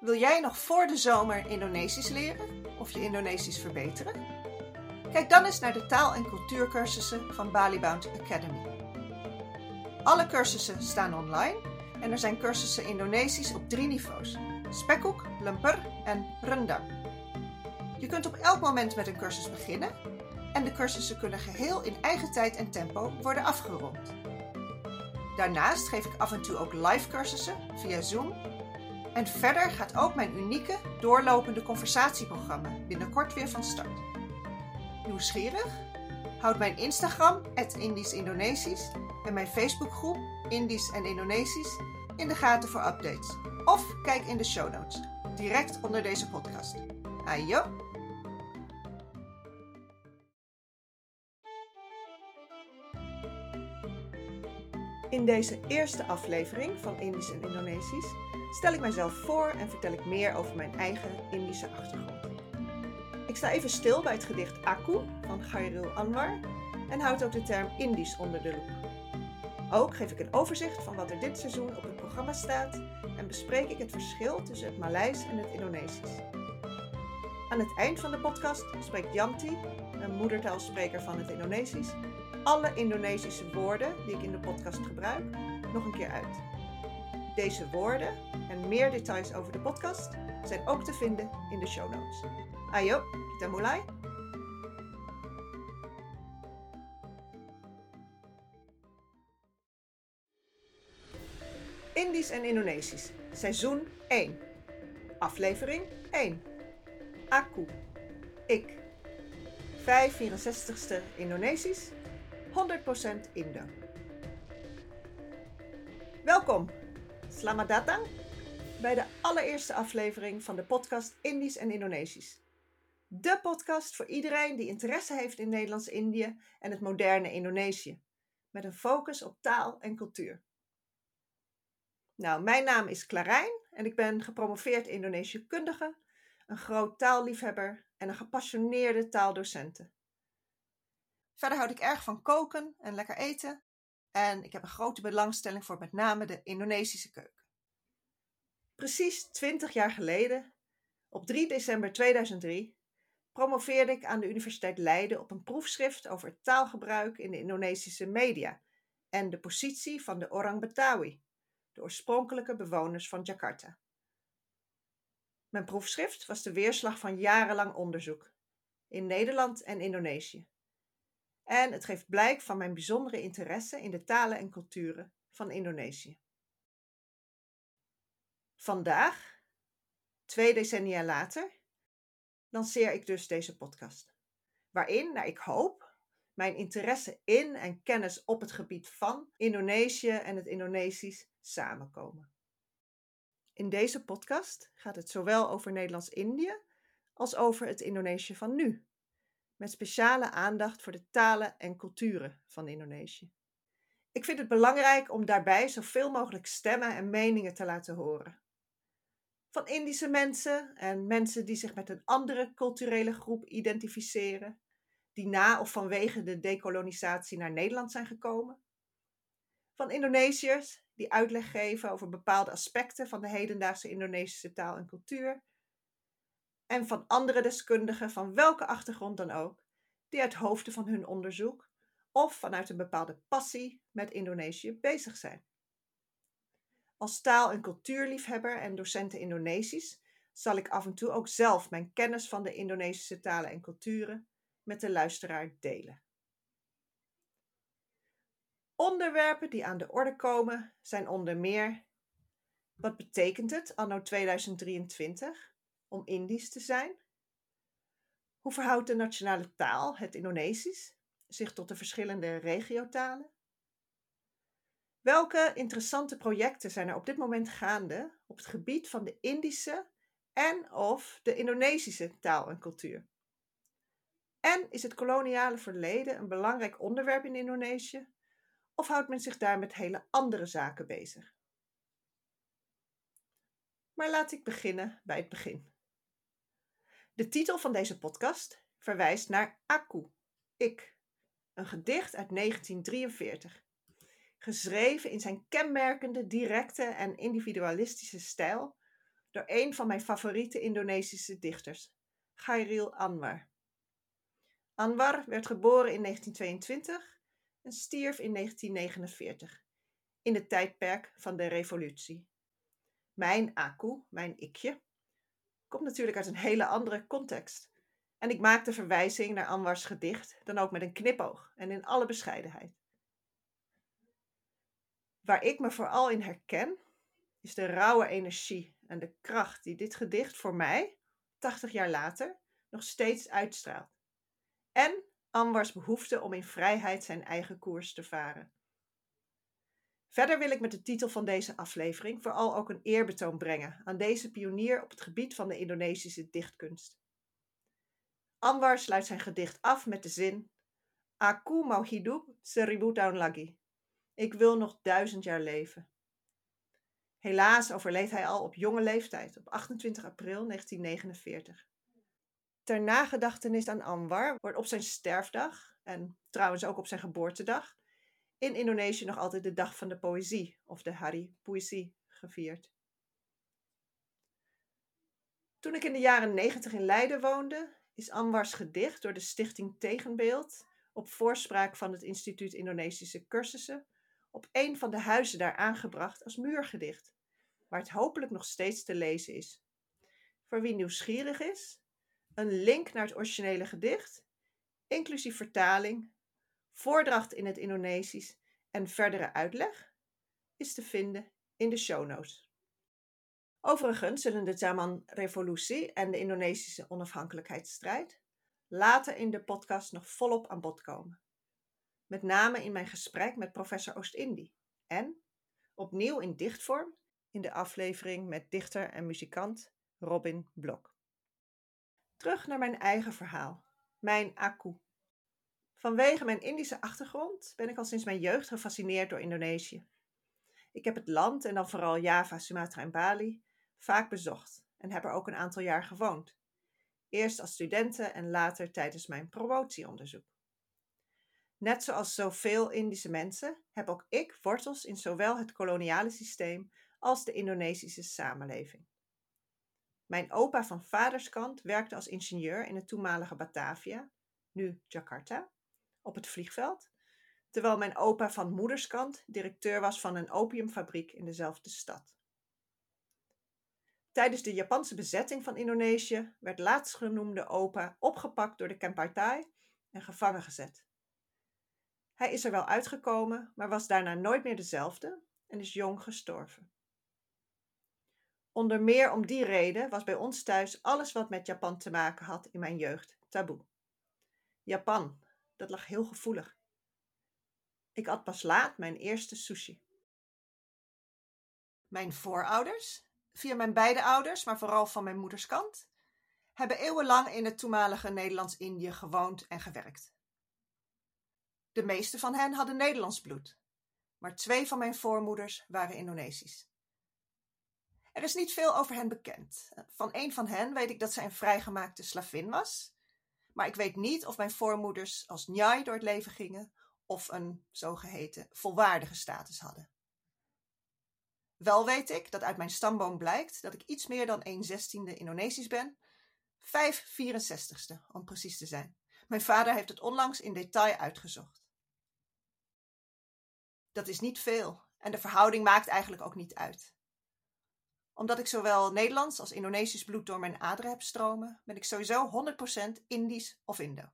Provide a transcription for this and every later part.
Wil jij nog voor de zomer Indonesisch leren of je Indonesisch verbeteren? Kijk dan eens naar de taal- en cultuurcursussen van Balibound Academy. Alle cursussen staan online en er zijn cursussen Indonesisch op drie niveaus: spekkoek, lemper en rendang. Je kunt op elk moment met een cursus beginnen en de cursussen kunnen geheel in eigen tijd en tempo worden afgerond. Daarnaast geef ik af en toe ook live cursussen via Zoom en verder gaat ook mijn unieke doorlopende conversatieprogramma binnenkort weer van start. Nieuwsgierig? Houd mijn Instagram, Indisch Indonesisch, en mijn Facebookgroep Indisch en Indonesisch in de gaten voor updates. Of kijk in de show notes, direct onder deze podcast. Ayo! In deze eerste aflevering van Indisch en Indonesisch stel ik mijzelf voor en vertel ik meer over mijn eigen Indische achtergrond. Ik sta even stil bij het gedicht Aku van Khairul Anwar en houd ook de term Indisch onder de loep. Ook geef ik een overzicht van wat er dit seizoen op het programma staat en bespreek ik het verschil tussen het Maleis en het Indonesisch. Aan het eind van de podcast spreekt Yanti, een moedertaalspreker van het Indonesisch, alle Indonesische woorden die ik in de podcast gebruik nog een keer uit. Deze woorden en meer details over de podcast zijn ook te vinden in de show notes. Ayo, kita mulai. Indisch en Indonesisch, seizoen 1. Aflevering 1. Aku. Ik. 564ste Indonesisch, 100% Indo. Welkom. Selamat datang bij de allereerste aflevering van de podcast Indisch en Indonesisch. De podcast voor iedereen die interesse heeft in Nederlands-Indië en het moderne Indonesië, met een focus op taal en cultuur. Nou, mijn naam is Clarijn en ik ben gepromoveerd Indonesië-kundige, een groot taalliefhebber en een gepassioneerde taaldocente. Verder houd ik erg van koken en lekker eten en ik heb een grote belangstelling voor met name de Indonesische keuken. Precies 20 jaar geleden, op 3 december 2003, promoveerde ik aan de Universiteit Leiden op een proefschrift over taalgebruik in de Indonesische media en de positie van de Orang Betawi, de oorspronkelijke bewoners van Jakarta. Mijn proefschrift was de weerslag van jarenlang onderzoek in Nederland en Indonesië. En het geeft blijk van mijn bijzondere interesse in de talen en culturen van Indonesië. Vandaag, twee decennia later, lanceer ik dus deze podcast. Waarin, naar ik hoop, mijn interesse in en kennis op het gebied van Indonesië en het Indonesisch samenkomen. In deze podcast gaat het zowel over Nederlands-Indië als over het Indonesië van nu, met speciale aandacht voor de talen en culturen van Indonesië. Ik vind het belangrijk om daarbij zoveel mogelijk stemmen en meningen te laten horen. Van Indische mensen en mensen die zich met een andere culturele groep identificeren, die na of vanwege de dekolonisatie naar Nederland zijn gekomen. Van Indonesiërs die uitleg geven over bepaalde aspecten van de hedendaagse Indonesische taal en cultuur en van andere deskundigen van welke achtergrond dan ook, die uit hoofden van hun onderzoek of vanuit een bepaalde passie met Indonesië bezig zijn. Als taal- en cultuurliefhebber en docenten Indonesisch zal ik af en toe ook zelf mijn kennis van de Indonesische talen en culturen met de luisteraar delen. Onderwerpen die aan de orde komen zijn onder meer: wat betekent het anno 2023 om Indisch te zijn? Hoe verhoudt de nationale taal, het Indonesisch, zich tot de verschillende regiotalen? Welke interessante projecten zijn er op dit moment gaande op het gebied van de Indische en of de Indonesische taal en cultuur? En is het koloniale verleden een belangrijk onderwerp in Indonesië? Of houdt men zich daar met hele andere zaken bezig? Maar laat ik beginnen bij het begin. De titel van deze podcast verwijst naar Aku, ik, een gedicht uit 1943. Geschreven in zijn kenmerkende, directe en individualistische stijl door een van mijn favoriete Indonesische dichters, Khairil Anwar. Anwar werd geboren in 1922 en stierf in 1949, in het tijdperk van de revolutie. Mijn aku, mijn ikje, komt natuurlijk uit een hele andere context. En ik maak de verwijzing naar Anwars gedicht dan ook met een knipoog en in alle bescheidenheid. Waar ik me vooral in herken, is de rauwe energie en de kracht die dit gedicht voor mij, 80 jaar later, nog steeds uitstraalt. En Anwars behoefte om in vrijheid zijn eigen koers te varen. Verder wil ik met de titel van deze aflevering vooral ook een eerbetoon brengen aan deze pionier op het gebied van de Indonesische dichtkunst. Anwar sluit zijn gedicht af met de zin: Aku mau hidup seribu tahun lagi. Ik wil nog duizend jaar leven. Helaas overleed hij al op jonge leeftijd, op 28 april 1949. Ter nagedachtenis aan Anwar wordt op zijn sterfdag, en trouwens ook op zijn geboortedag, in Indonesië nog altijd de Dag van de Poëzie, of de Hari Poëzie, gevierd. Toen ik in de jaren 90 in Leiden woonde, is Anwars gedicht door de stichting Tegenbeeld, op voorspraak van het Instituut Indonesische Cursussen, op een van de huizen daar aangebracht als muurgedicht, waar het hopelijk nog steeds te lezen is. Voor wie nieuwsgierig is, een link naar het originele gedicht, inclusief vertaling, voordracht in het Indonesisch en verdere uitleg, is te vinden in de show notes. Overigens zullen de Zaman-revolutie en de Indonesische onafhankelijkheidsstrijd later in de podcast nog volop aan bod komen. Met name in mijn gesprek met professor Oost-Indie en, opnieuw in dichtvorm, in de aflevering met dichter en muzikant Robin Blok. Terug naar mijn eigen verhaal, mijn aku. Vanwege mijn Indische achtergrond ben ik al sinds mijn jeugd gefascineerd door Indonesië. Ik heb het land, en dan vooral Java, Sumatra en Bali, vaak bezocht en heb er ook een aantal jaar gewoond. Eerst als studenten en later tijdens mijn promotieonderzoek. Net zoals zoveel Indische mensen heb ook ik wortels in zowel het koloniale systeem als de Indonesische samenleving. Mijn opa van vaderskant werkte als ingenieur in het toenmalige Batavia, nu Jakarta, op het vliegveld, terwijl mijn opa van moederskant directeur was van een opiumfabriek in dezelfde stad. Tijdens de Japanse bezetting van Indonesië werd laatstgenoemde opa opgepakt door de Kempaitai en gevangen gezet. Hij is er wel uitgekomen, maar was daarna nooit meer dezelfde en is jong gestorven. Onder meer om die reden was bij ons thuis alles wat met Japan te maken had in mijn jeugd taboe. Japan, dat lag heel gevoelig. Ik at pas laat mijn eerste sushi. Mijn voorouders, via mijn beide ouders, maar vooral van mijn moeders kant, hebben eeuwenlang in het toenmalige Nederlands-Indië gewoond en gewerkt. De meeste van hen hadden Nederlands bloed, maar twee van mijn voormoeders waren Indonesisch. Er is niet veel over hen bekend. Van een van hen weet ik dat zij een vrijgemaakte slavin was, maar ik weet niet of mijn voormoeders als njai door het leven gingen of een zogeheten volwaardige status hadden. Wel weet ik dat uit mijn stamboom blijkt dat ik iets meer dan 1 zestiende Indonesisch ben, 5 64ste om precies te zijn. Mijn vader heeft het onlangs in detail uitgezocht. Dat is niet veel en de verhouding maakt eigenlijk ook niet uit. Omdat ik zowel Nederlands als Indonesisch bloed door mijn aderen heb stromen, ben ik sowieso 100% Indisch of Indo.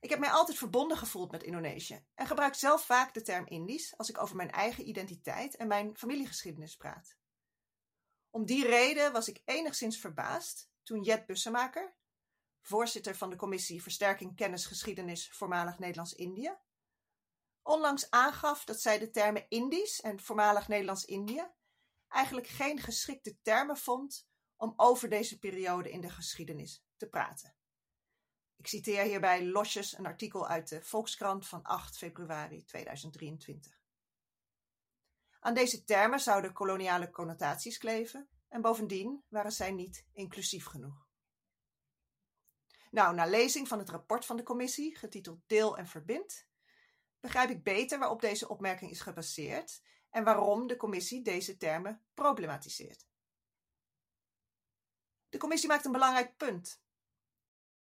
Ik heb mij altijd verbonden gevoeld met Indonesië en gebruik zelf vaak de term Indisch als ik over mijn eigen identiteit en mijn familiegeschiedenis praat. Om die reden was ik enigszins verbaasd toen Jet Bussemaker, voorzitter van de commissie Versterking Kennis Geschiedenis Voormalig Nederlands-Indië, onlangs aangaf dat zij de termen Indisch en Voormalig Nederlands-Indië eigenlijk geen geschikte termen vond om over deze periode in de geschiedenis te praten. Ik citeer hierbij losjes een artikel uit de Volkskrant van 8 februari 2023. Aan deze termen zouden koloniale connotaties kleven en bovendien waren zij niet inclusief genoeg. Nou, na lezing van het rapport van de commissie, getiteld Deel en Verbind, begrijp ik beter waarop deze opmerking is gebaseerd en waarom de commissie deze termen problematiseert. De commissie maakt een belangrijk punt.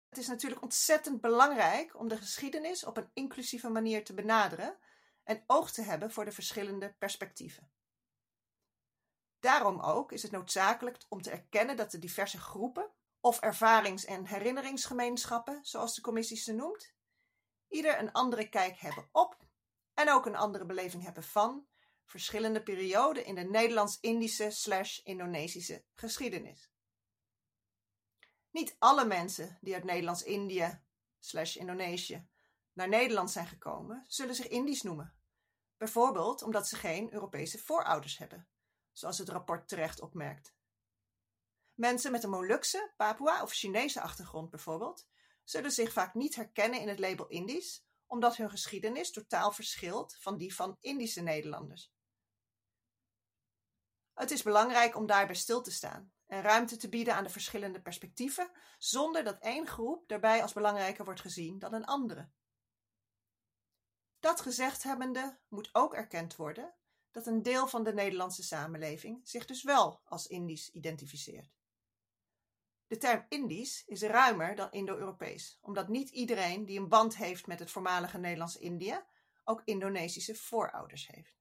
Het is natuurlijk ontzettend belangrijk om de geschiedenis op een inclusieve manier te benaderen en oog te hebben voor de verschillende perspectieven. Daarom ook is het noodzakelijk om te erkennen dat de diverse groepen of ervarings- en herinneringsgemeenschappen, zoals de commissie ze noemt, ieder een andere kijk hebben op en ook een andere beleving hebben van verschillende perioden in de Nederlands-Indische slash Indonesische geschiedenis. Niet alle mensen die uit Nederlands-Indië slash Indonesië naar Nederland zijn gekomen, zullen zich Indisch noemen. Bijvoorbeeld omdat ze geen Europese voorouders hebben, zoals het rapport terecht opmerkt. Mensen met een Molukse, Papua of Chinese achtergrond bijvoorbeeld, zullen zich vaak niet herkennen in het label Indisch, omdat hun geschiedenis totaal verschilt van die van Indische Nederlanders. Het is belangrijk om daarbij stil te staan en ruimte te bieden aan de verschillende perspectieven, zonder dat één groep daarbij als belangrijker wordt gezien dan een andere. Dat gezegd hebbende moet ook erkend worden dat een deel van de Nederlandse samenleving zich dus wel als Indisch identificeert. De term Indisch is ruimer dan Indo-Europees, omdat niet iedereen die een band heeft met het voormalige Nederlands-Indië ook Indonesische voorouders heeft.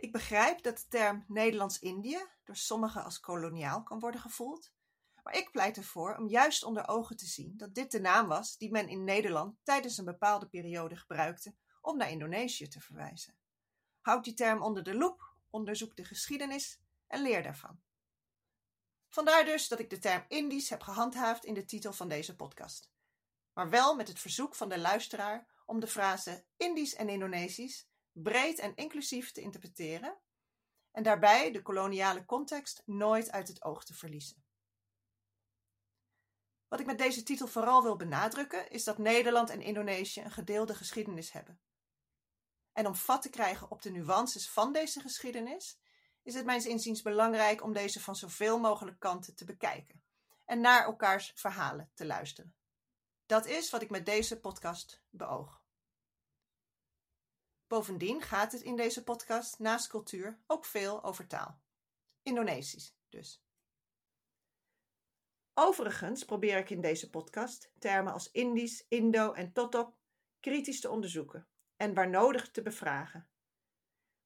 Ik begrijp dat de term Nederlands-Indië door sommigen als koloniaal kan worden gevoeld, maar ik pleit ervoor om juist onder ogen te zien dat dit de naam was die men in Nederland tijdens een bepaalde periode gebruikte om naar Indonesië te verwijzen. Houd die term onder de loep, onderzoek de geschiedenis en leer daarvan. Vandaar dus dat ik de term Indisch heb gehandhaafd in de titel van deze podcast. Maar wel met het verzoek van de luisteraar om de frase Indisch en Indonesisch breed en inclusief te interpreteren en daarbij de koloniale context nooit uit het oog te verliezen. Wat ik met deze titel vooral wil benadrukken is dat Nederland en Indonesië een gedeelde geschiedenis hebben. En om vat te krijgen op de nuances van deze geschiedenis, is het mijns inziens belangrijk om deze van zoveel mogelijk kanten te bekijken en naar elkaars verhalen te luisteren. Dat is wat ik met deze podcast beoog. Bovendien gaat het in deze podcast naast cultuur ook veel over taal. Indonesisch dus. Overigens probeer ik in deze podcast termen als Indisch, Indo en Totok kritisch te onderzoeken en waar nodig te bevragen.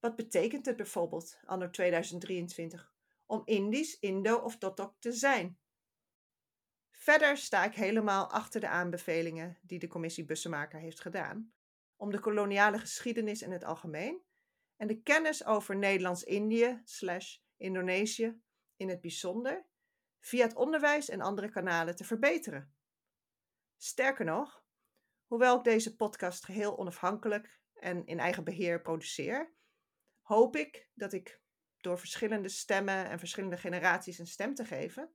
Wat betekent het bijvoorbeeld, anno 2023, om Indisch, Indo of Totok te zijn? Verder sta ik helemaal achter de aanbevelingen die de commissie Bussemaker heeft gedaan om de koloniale geschiedenis in het algemeen en de kennis over Nederlands-Indië slash Indonesië in het bijzonder via het onderwijs en andere kanalen te verbeteren. Sterker nog, hoewel ik deze podcast geheel onafhankelijk en in eigen beheer produceer, hoop ik dat ik door verschillende stemmen en verschillende generaties een stem te geven,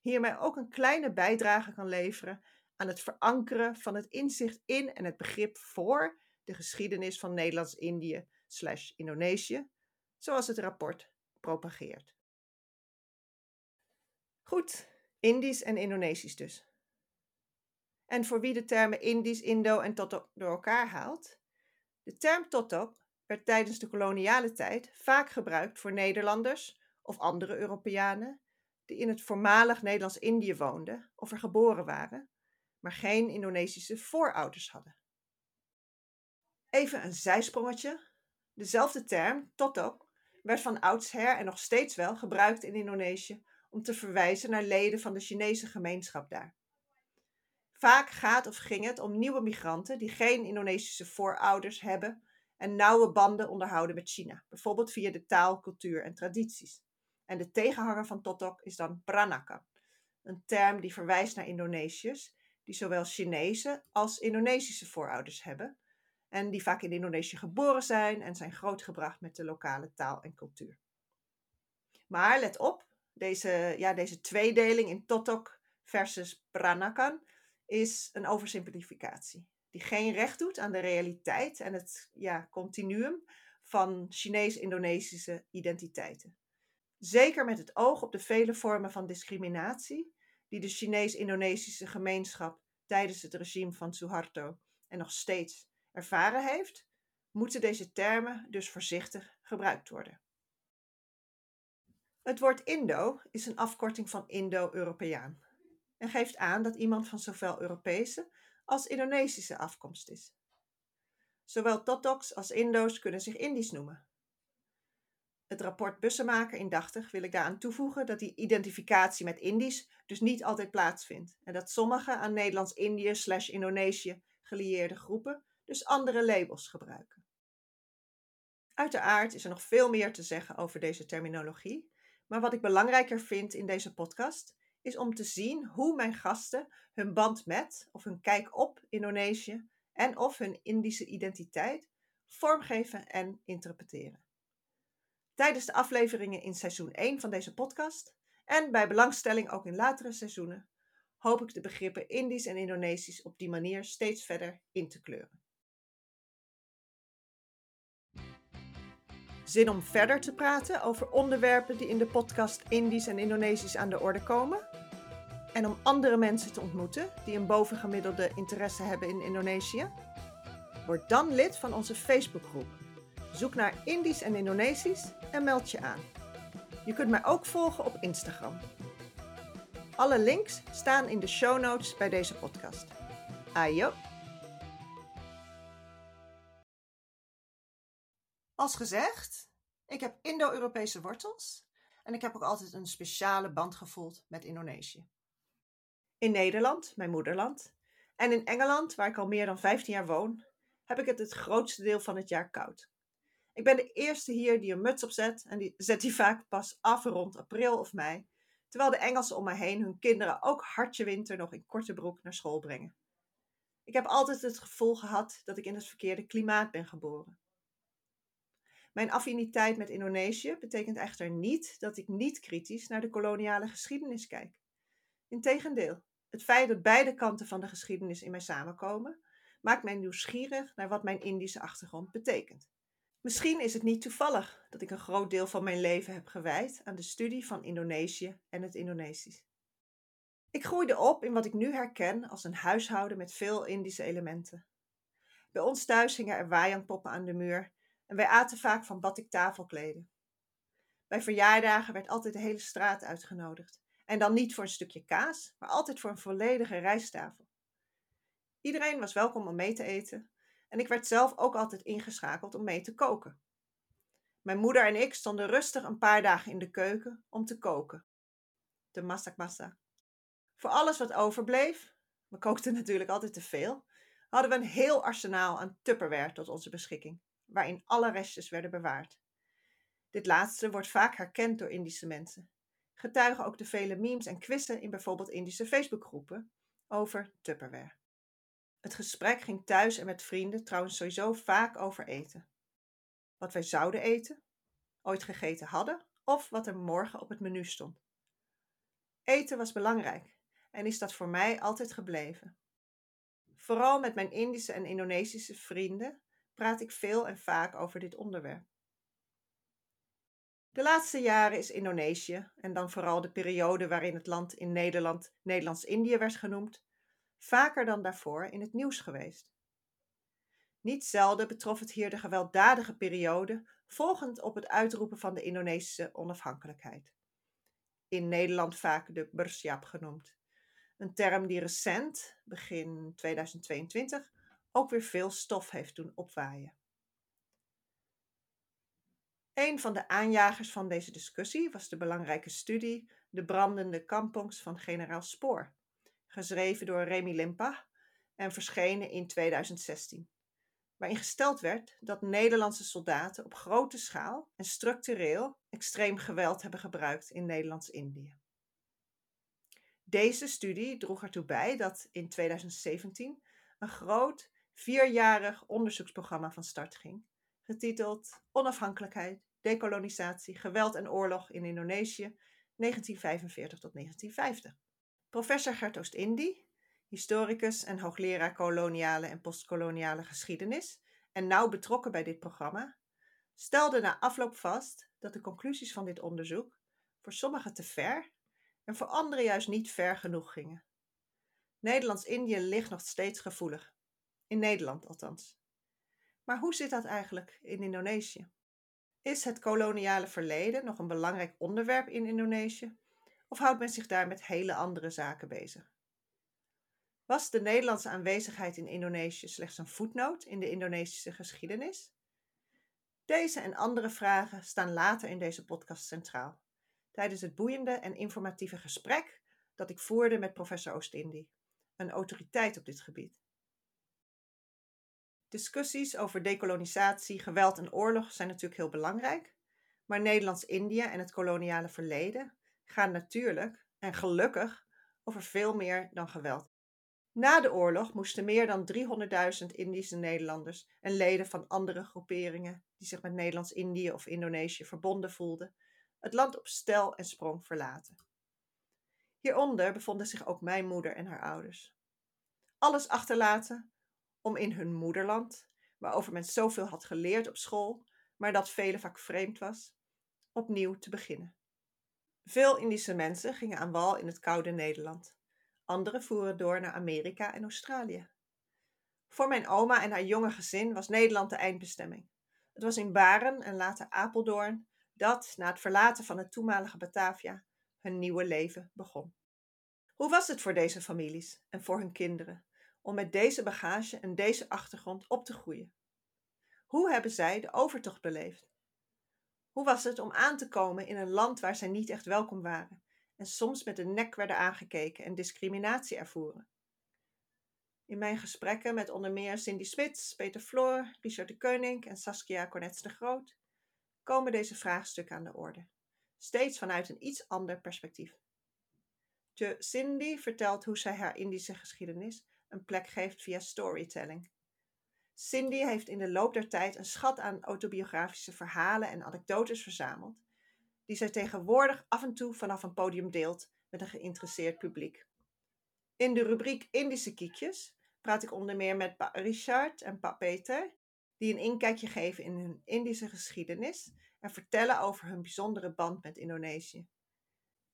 hiermee ook een kleine bijdrage kan leveren aan het verankeren van het inzicht in en het begrip voor de geschiedenis van Nederlands-Indië slash Indonesië, zoals het rapport propageert. Goed, Indisch en Indonesisch dus. En voor wie de termen Indisch, Indo en Totok door elkaar haalt, de term Totok werd tijdens de koloniale tijd vaak gebruikt voor Nederlanders of andere Europeanen die in het voormalig Nederlands-Indië woonden of er geboren waren, maar geen Indonesische voorouders hadden. Even een zijsprongetje. Dezelfde term, totok, werd van oudsher en nog steeds wel gebruikt in Indonesië om te verwijzen naar leden van de Chinese gemeenschap daar. Vaak gaat of ging het om nieuwe migranten die geen Indonesische voorouders hebben en nauwe banden onderhouden met China, bijvoorbeeld via de taal, cultuur en tradities. En de tegenhanger van Totok is dan Pranakan, een term die verwijst naar Indonesiërs die zowel Chinese als Indonesische voorouders hebben en die vaak in Indonesië geboren zijn en zijn grootgebracht met de lokale taal en cultuur. Maar let op, deze, ja, deze tweedeling in Totok versus Pranakan is een oversimplificatie die geen recht doet aan de realiteit en het ja, continuum van Chinees-Indonesische identiteiten. Zeker met het oog op de vele vormen van discriminatie die de Chinees-Indonesische gemeenschap tijdens het regime van Suharto en nog steeds ervaren heeft, moeten deze termen dus voorzichtig gebruikt worden. Het woord Indo is een afkorting van Indo-Europeaan en geeft aan dat iemand van zowel Europese als Indonesische afkomst is. Zowel Totoks als Indo's kunnen zich Indisch noemen. Het rapport Bussemaker indachtig wil ik daaraan toevoegen dat die identificatie met Indisch dus niet altijd plaatsvindt en dat sommige aan Nederlands-Indië slash Indonesië gelieerde groepen dus andere labels gebruiken. Uiteraard is er nog veel meer te zeggen over deze terminologie, maar wat ik belangrijker vind in deze podcast is om te zien hoe mijn gasten hun band met of hun kijk op Indonesië en of hun Indische identiteit vormgeven en interpreteren. Tijdens de afleveringen in seizoen 1 van deze podcast en bij belangstelling ook in latere seizoenen hoop ik de begrippen Indisch en Indonesisch op die manier steeds verder in te kleuren. Zin om verder te praten over onderwerpen die in de podcast Indisch en Indonesisch aan de orde komen? En om andere mensen te ontmoeten die een bovengemiddelde interesse hebben in Indonesië? Word dan lid van onze Facebookgroep. Zoek naar Indisch en Indonesisch en meld je aan. Je kunt mij ook volgen op Instagram. Alle links staan in de show notes bij deze podcast. Ayo! Als gezegd, ik heb Indo-Europese wortels en ik heb ook altijd een speciale band gevoeld met Indonesië. In Nederland, mijn moederland, en in Engeland, waar ik al meer dan 15 jaar woon, heb ik het het grootste deel van het jaar koud. Ik ben de eerste hier die een muts opzet en die zet die vaak pas af rond april of mei, terwijl de Engelsen om mij heen hun kinderen ook hartje winter nog in korte broek naar school brengen. Ik heb altijd het gevoel gehad dat ik in het verkeerde klimaat ben geboren. Mijn affiniteit met Indonesië betekent echter niet dat ik niet kritisch naar de koloniale geschiedenis kijk. Integendeel, het feit dat beide kanten van de geschiedenis in mij samenkomen, maakt mij nieuwsgierig naar wat mijn Indische achtergrond betekent. Misschien is het niet toevallig dat ik een groot deel van mijn leven heb gewijd aan de studie van Indonesië en het Indonesisch. Ik groeide op in wat ik nu herken als een huishouden met veel Indische elementen. Bij ons thuis hingen er wayangpoppen aan de muur en wij aten vaak van batik tafelkleden. Bij verjaardagen werd altijd de hele straat uitgenodigd. En dan niet voor een stukje kaas, maar altijd voor een volledige rijsttafel. Iedereen was welkom om mee te eten en ik werd zelf ook altijd ingeschakeld om mee te koken. Mijn moeder en ik stonden rustig een paar dagen in de keuken om te koken. De masak massa. Voor alles wat overbleef, we kookten natuurlijk altijd te veel, hadden we een heel arsenaal aan Tupperware tot onze beschikking, waarin alle restjes werden bewaard. Dit laatste wordt vaak herkend door Indische mensen. Getuigen ook de vele memes en quizzen in bijvoorbeeld Indische Facebookgroepen over Tupperware. Het gesprek ging thuis en met vrienden trouwens sowieso vaak over eten. Wat wij zouden eten, ooit gegeten hadden of wat er morgen op het menu stond. Eten was belangrijk en is dat voor mij altijd gebleven. Vooral met mijn Indische en Indonesische vrienden praat ik veel en vaak over dit onderwerp. De laatste jaren is Indonesië, en dan vooral de periode waarin het land in Nederland Nederlands-Indië werd genoemd, vaker dan daarvoor in het nieuws geweest. Niet zelden betrof het hier de gewelddadige periode volgend op het uitroepen van de Indonesische onafhankelijkheid. In Nederland vaak de Bersiap genoemd. Een term die recent, begin 2022, ook weer veel stof heeft doen opwaaien. Een van de aanjagers van deze discussie was de belangrijke studie De brandende kampongs van generaal Spoor, geschreven door Remy Limpa en verschenen in 2016, waarin gesteld werd dat Nederlandse soldaten op grote schaal en structureel extreem geweld hebben gebruikt in Nederlands-Indië. Deze studie droeg ertoe bij dat in 2017 een groot vierjarig onderzoeksprogramma van start ging, getiteld Onafhankelijkheid, Dekolonisatie, Geweld en Oorlog in Indonesië 1945 tot 1950. Professor Gert Oost-Indie, historicus en hoogleraar koloniale en postkoloniale geschiedenis en nauw betrokken bij dit programma, stelde na afloop vast dat de conclusies van dit onderzoek voor sommigen te ver en voor anderen juist niet ver genoeg gingen. Nederlands-Indië ligt nog steeds gevoelig, in Nederland althans. Maar hoe zit dat eigenlijk in Indonesië? Is het koloniale verleden nog een belangrijk onderwerp in Indonesië? Of houdt men zich daar met hele andere zaken bezig? Was de Nederlandse aanwezigheid in Indonesië slechts een voetnoot in de Indonesische geschiedenis? Deze en andere vragen staan later in deze podcast centraal, tijdens het boeiende en informatieve gesprek dat ik voerde met professor Oostindie, een autoriteit op dit gebied. Discussies over dekolonisatie, geweld en oorlog zijn natuurlijk heel belangrijk, maar Nederlands-Indië en het koloniale verleden gaan natuurlijk en gelukkig over veel meer dan geweld. Na de oorlog moesten meer dan 300.000 Indische Nederlanders en leden van andere groeperingen die zich met Nederlands-Indië of Indonesië verbonden voelden, het land op stel en sprong verlaten. Hieronder bevonden zich ook mijn moeder en haar ouders. Alles achterlaten om in hun moederland, waarover men zoveel had geleerd op school, maar dat vele vaak vreemd was, opnieuw te beginnen. Veel Indische mensen gingen aan wal in het koude Nederland. Anderen voeren door naar Amerika en Australië. Voor mijn oma en haar jonge gezin was Nederland de eindbestemming. Het was in Baren en later Apeldoorn dat, na het verlaten van het toenmalige Batavia, hun nieuwe leven begon. Hoe was het voor deze families en voor hun kinderen om met deze bagage en deze achtergrond op te groeien? Hoe hebben zij de overtocht beleefd? Hoe was het om aan te komen in een land waar zij niet echt welkom waren en soms met de nek werden aangekeken en discriminatie ervoeren? In mijn gesprekken met onder meer Cindy Smits, Peter Floor, Richard de Keuning en Saskia Cornets de Groot komen deze vraagstukken aan de orde, steeds vanuit een iets ander perspectief. Cindy vertelt hoe zij haar Indische geschiedenis een plek geeft via storytelling. Cindy heeft in de loop der tijd een schat aan autobiografische verhalen en anekdotes verzameld, die zij tegenwoordig af en toe vanaf een podium deelt met een geïnteresseerd publiek. In de rubriek Indische kiekjes praat ik onder meer met Pa Richard en Pa Peter, die een inkijkje geven in hun Indische geschiedenis en vertellen over hun bijzondere band met Indonesië.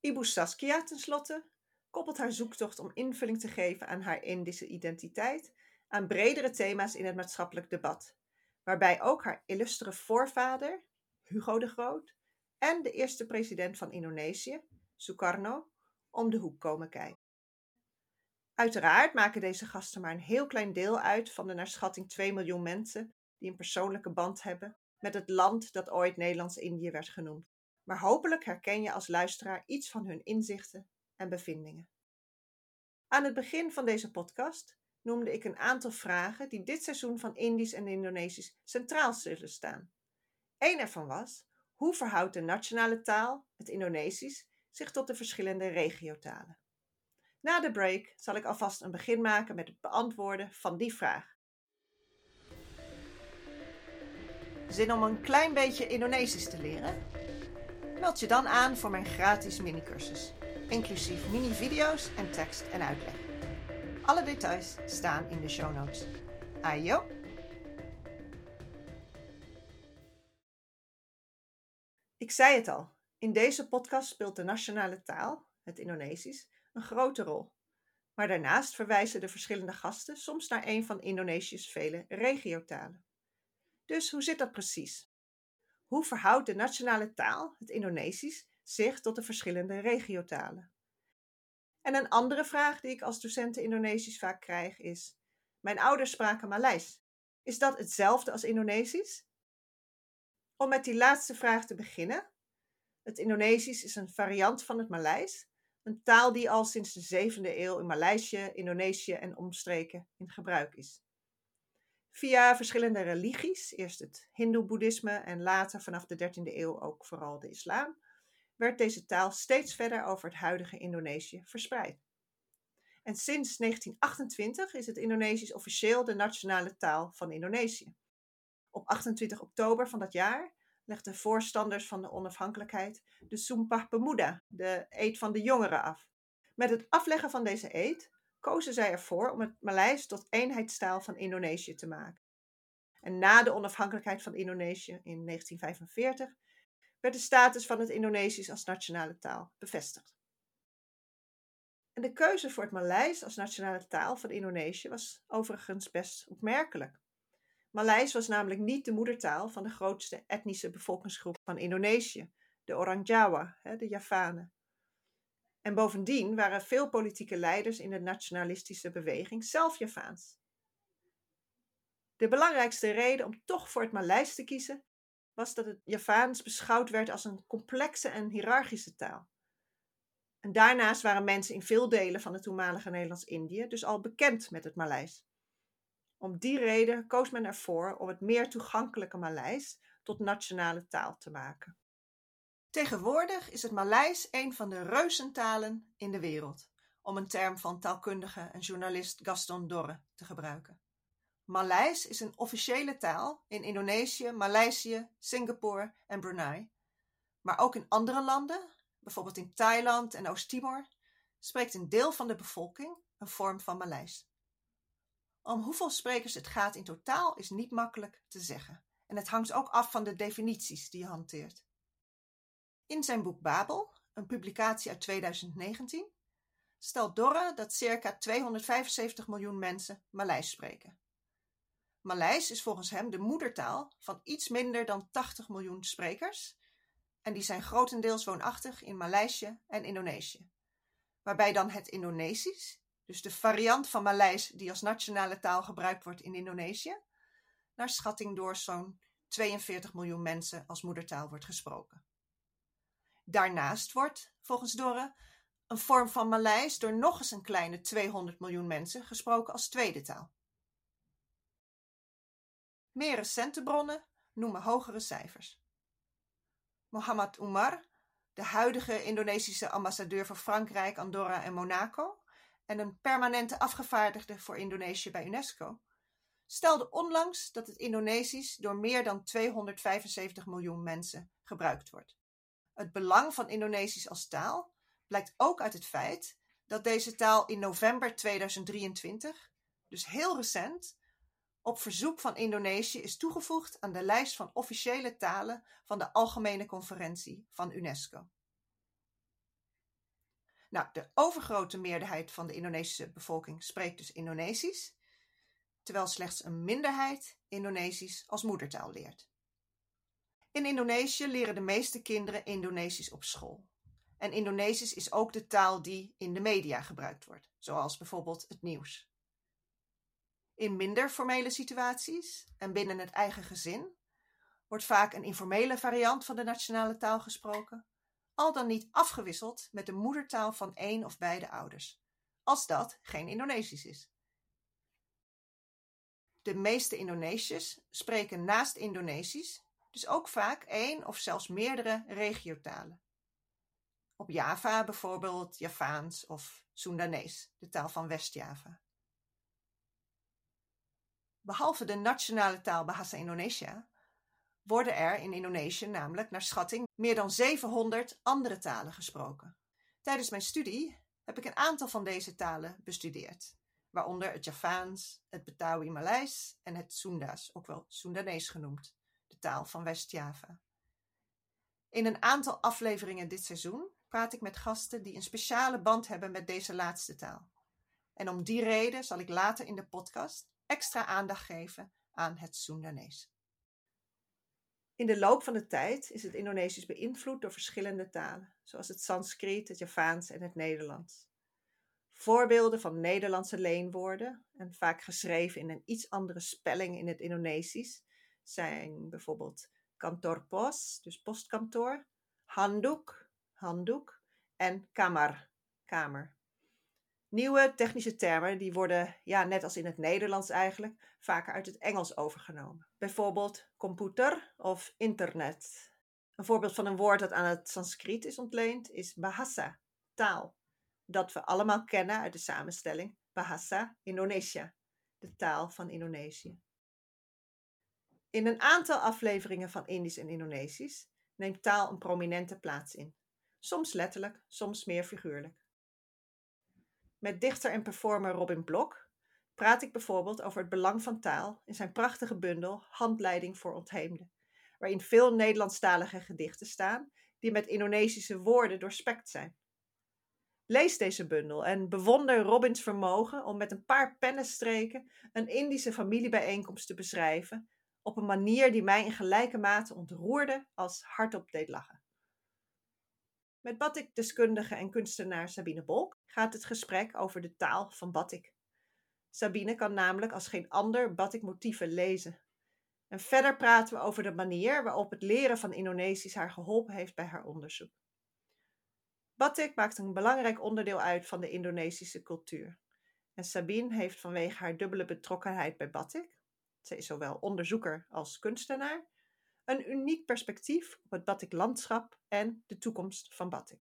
Ibu Saskia tenslotte koppelt haar zoektocht om invulling te geven aan haar Indische identiteit aan bredere thema's in het maatschappelijk debat, waarbij ook haar illustere voorvader, Hugo de Groot, en de eerste president van Indonesië, Sukarno, om de hoek komen kijken. Uiteraard maken deze gasten maar een heel klein deel uit van de naar schatting 2 miljoen mensen die een persoonlijke band hebben met het land dat ooit Nederlands-Indië werd genoemd. Maar hopelijk herken je als luisteraar iets van hun inzichten en bevindingen. Aan het begin van deze podcast noemde ik een aantal vragen die dit seizoen van Indisch en Indonesisch centraal zullen staan. Eén ervan was: hoe verhoudt de nationale taal, het Indonesisch, zich tot de verschillende regiotalen? Na de break zal ik alvast een begin maken met het beantwoorden van die vraag. Zin om een klein beetje Indonesisch te leren? Meld je dan aan voor mijn gratis minicursus, inclusief mini-video's en tekst en uitleg. Alle details staan in de show notes. Ayo! Ik zei het al, in deze podcast speelt de nationale taal, het Indonesisch, een grote rol. Maar daarnaast verwijzen de verschillende gasten soms naar een van Indonesië's vele regiotalen. Dus hoe zit dat precies? Hoe verhoudt de nationale taal, het Indonesisch, zich tot de verschillende regiotalen? En een andere vraag die ik als docent Indonesisch vaak krijg is: Mijn ouders spraken Maleis. Is dat hetzelfde als Indonesisch? Om met die laatste vraag te beginnen. Het Indonesisch is een variant van het Maleis, een taal die al sinds de 7e eeuw in Maleisië, Indonesië en omstreken in gebruik is. Via verschillende religies, eerst het Hindoe-boeddhisme en later vanaf de 13e eeuw ook vooral de islam, werd deze taal steeds verder over het huidige Indonesië verspreid. En sinds 1928 is het Indonesisch officieel de nationale taal van Indonesië. Op 28 oktober van dat jaar legden voorstanders van de onafhankelijkheid de Sumpah Pemuda, de eed van de jongeren, af. Met het afleggen van deze eed kozen zij ervoor om het Maleis tot eenheidstaal van Indonesië te maken. En na de onafhankelijkheid van Indonesië in 1945 werd de status van het Indonesisch als nationale taal bevestigd. En de keuze voor het Maleis als nationale taal van Indonesië was overigens best opmerkelijk. Maleis was namelijk niet de moedertaal van de grootste etnische bevolkingsgroep van Indonesië, de Orang Jawa, de Javanen. En bovendien waren veel politieke leiders in de nationalistische beweging zelf Javaans. De belangrijkste reden om toch voor het Maleis te kiezen was dat het Javaans beschouwd werd als een complexe en hiërarchische taal. En daarnaast waren mensen in veel delen van het toenmalige Nederlands-Indië dus al bekend met het Maleis. Om die reden koos men ervoor om het meer toegankelijke Maleis tot nationale taal te maken. Tegenwoordig is het Maleis een van de reuzentalen in de wereld, om een term van taalkundige en journalist Gaston Dorre te gebruiken. Maleis is een officiële taal in Indonesië, Maleisië, Singapore en Brunei. Maar ook in andere landen, bijvoorbeeld in Thailand en Oost-Timor, spreekt een deel van de bevolking een vorm van Maleis. Om hoeveel sprekers het gaat in totaal is niet makkelijk te zeggen. En het hangt ook af van de definities die je hanteert. In zijn boek Babel, een publicatie uit 2019, stelt Dorre dat circa 275 miljoen mensen Maleis spreken. Maleis is volgens hem de moedertaal van iets minder dan 80 miljoen sprekers en die zijn grotendeels woonachtig in Maleisië en Indonesië. Waarbij dan het Indonesisch, dus de variant van Maleis die als nationale taal gebruikt wordt in Indonesië, naar schatting door zo'n 42 miljoen mensen als moedertaal wordt gesproken. Daarnaast wordt, volgens Dorre, een vorm van Maleis door nog eens een kleine 200 miljoen mensen gesproken als tweede taal. Meer recente bronnen noemen hogere cijfers. Mohammed Umar, de huidige Indonesische ambassadeur voor Frankrijk, Andorra en Monaco en een permanente afgevaardigde voor Indonesië bij UNESCO, stelde onlangs dat het Indonesisch door meer dan 275 miljoen mensen gebruikt wordt. Het belang van Indonesisch als taal blijkt ook uit het feit dat deze taal in november 2023, dus heel recent, op verzoek van Indonesië is toegevoegd aan de lijst van officiële talen van de Algemene Conferentie van UNESCO. Nou, de overgrote meerderheid van de Indonesische bevolking spreekt dus Indonesisch, terwijl slechts een minderheid Indonesisch als moedertaal leert. In Indonesië leren de meeste kinderen Indonesisch op school. En Indonesisch is ook de taal die in de media gebruikt wordt, zoals bijvoorbeeld het nieuws. In minder formele situaties en binnen het eigen gezin wordt vaak een informele variant van de nationale taal gesproken, al dan niet afgewisseld met de moedertaal van één of beide ouders, als dat geen Indonesisch is. De meeste Indonesiërs spreken naast Indonesisch dus ook vaak één of zelfs meerdere regiotalen. Op Java bijvoorbeeld Javaans of Soendanees, de taal van West-Java. Behalve de nationale taal Bahasa Indonesia worden er in Indonesië namelijk naar schatting meer dan 700 andere talen gesproken. Tijdens mijn studie heb ik een aantal van deze talen bestudeerd, waaronder het Javaans, het Betawi-Maleis en het Sunda's, ook wel Soendanees genoemd, de taal van West-Java. In een aantal afleveringen dit seizoen praat ik met gasten die een speciale band hebben met deze laatste taal. En om die reden zal ik later in de podcast extra aandacht geven aan het Soendanees. In de loop van de tijd is het Indonesisch beïnvloed door verschillende talen, zoals het Sanskriet, het Javaans en het Nederlands. Voorbeelden van Nederlandse leenwoorden, en vaak geschreven in een iets andere spelling in het Indonesisch, zijn bijvoorbeeld kantor pos, dus postkantoor, handdoek, handdoek en kamar, kamer. Nieuwe technische termen die worden, ja, net als in het Nederlands eigenlijk, vaker uit het Engels overgenomen. Bijvoorbeeld computer of internet. Een voorbeeld van een woord dat aan het Sanskriet is ontleend is bahasa, taal. Dat we allemaal kennen uit de samenstelling Bahasa Indonesia, de taal van Indonesië. In een aantal afleveringen van Indisch en Indonesisch neemt taal een prominente plaats in. Soms letterlijk, soms meer figuurlijk. Met dichter en performer Robin Blok praat ik bijvoorbeeld over het belang van taal in zijn prachtige bundel Handleiding voor Ontheemden, waarin veel Nederlandstalige gedichten staan die met Indonesische woorden doorspekt zijn. Lees deze bundel en bewonder Robins vermogen om met een paar pennenstreken een Indische familiebijeenkomst te beschrijven op een manier die mij in gelijke mate ontroerde als hardop deed lachen. Met batik-deskundige en kunstenaar Sabine Bolk gaat het gesprek over de taal van batik. Sabine kan namelijk als geen ander batik-motieven lezen. En verder praten we over de manier waarop het leren van Indonesisch haar geholpen heeft bij haar onderzoek. Batik maakt een belangrijk onderdeel uit van de Indonesische cultuur. En Sabine heeft vanwege haar dubbele betrokkenheid bij batik, ze is zowel onderzoeker als kunstenaar, een uniek perspectief op het batiklandschap en de toekomst van batik.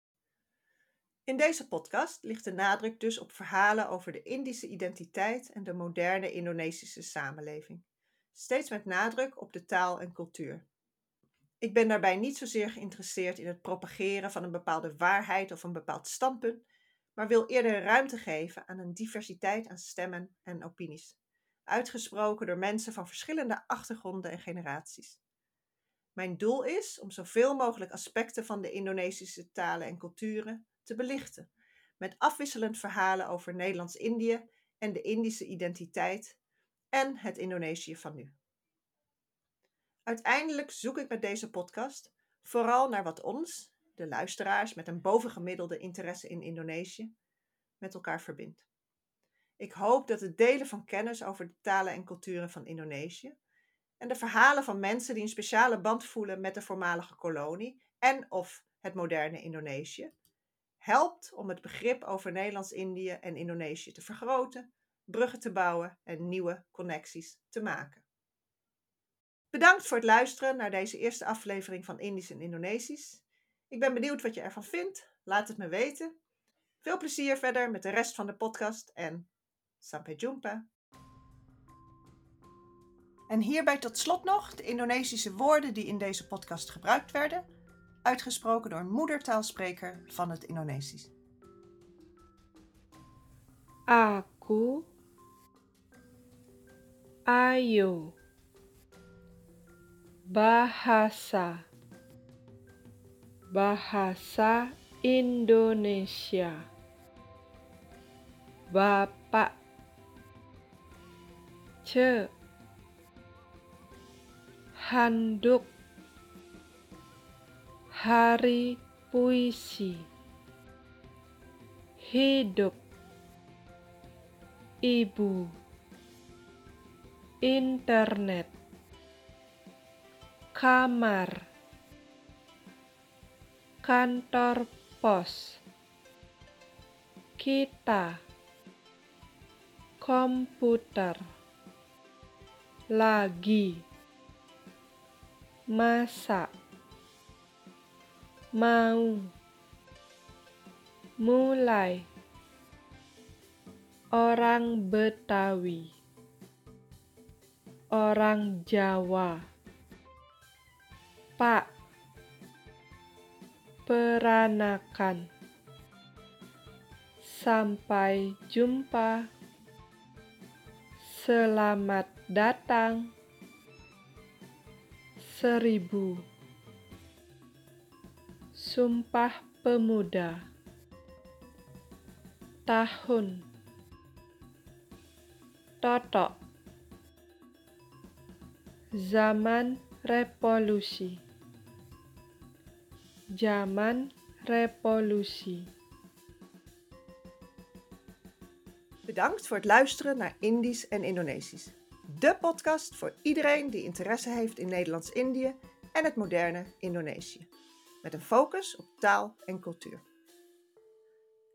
In deze podcast ligt de nadruk dus op verhalen over de Indische identiteit en de moderne Indonesische samenleving. Steeds met nadruk op de taal en cultuur. Ik ben daarbij niet zozeer geïnteresseerd in het propageren van een bepaalde waarheid of een bepaald standpunt, maar wil eerder ruimte geven aan een diversiteit aan stemmen en opinies, uitgesproken door mensen van verschillende achtergronden en generaties. Mijn doel is om zoveel mogelijk aspecten van de Indonesische talen en culturen te belichten, met afwisselend verhalen over Nederlands-Indië en de Indische identiteit en het Indonesië van nu. Uiteindelijk zoek ik met deze podcast vooral naar wat ons, de luisteraars met een bovengemiddelde interesse in Indonesië, met elkaar verbindt. Ik hoop dat het delen van kennis over de talen en culturen van Indonesië en de verhalen van mensen die een speciale band voelen met de voormalige kolonie en of het moderne Indonesië helpt om het begrip over Nederlands-Indië en Indonesië te vergroten, bruggen te bouwen en nieuwe connecties te maken. Bedankt voor het luisteren naar deze eerste aflevering van Indisch en Indonesisch. Ik ben benieuwd wat je ervan vindt. Laat het me weten. Veel plezier verder met de rest van de podcast en sampai jumpa. En hierbij tot slot nog de Indonesische woorden die in deze podcast gebruikt werden, uitgesproken door een moedertaalspreker van het Indonesisch. Aku Ayo Bahasa Bahasa Indonesia Bapak Ce Handuk Hari Puisi. Hidup. Ibu. Internet. Kamar, kantor pos, kita, komputer, lagi, masak, mau, mulai, orang Betawi, orang Jawa. Pak. Peranakan. Sampai jumpa. Selamat datang. Seribu Sumpah Pemuda Tahun Totok Zaman Revolusi Zaman Revolutie. Bedankt voor het luisteren naar Indisch en Indonesisch. De podcast voor iedereen die interesse heeft in Nederlands-Indië en het moderne Indonesië. Met een focus op taal en cultuur.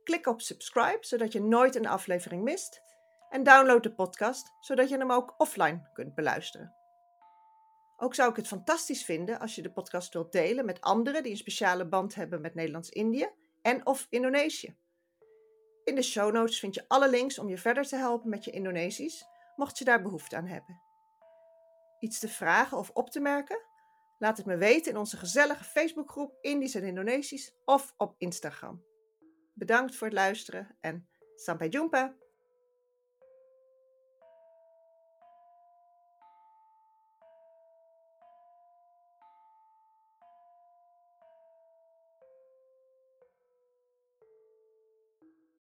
Klik op subscribe zodat je nooit een aflevering mist. En download de podcast zodat je hem ook offline kunt beluisteren. Ook zou ik het fantastisch vinden als je de podcast wilt delen met anderen die een speciale band hebben met Nederlands-Indië en of Indonesië. In de show notes vind je alle links om je verder te helpen met je Indonesisch, mocht je daar behoefte aan hebben. Iets te vragen of op te merken? Laat het me weten in onze gezellige Facebookgroep Indisch en Indonesisch of op Instagram. Bedankt voor het luisteren en sampai jumpa!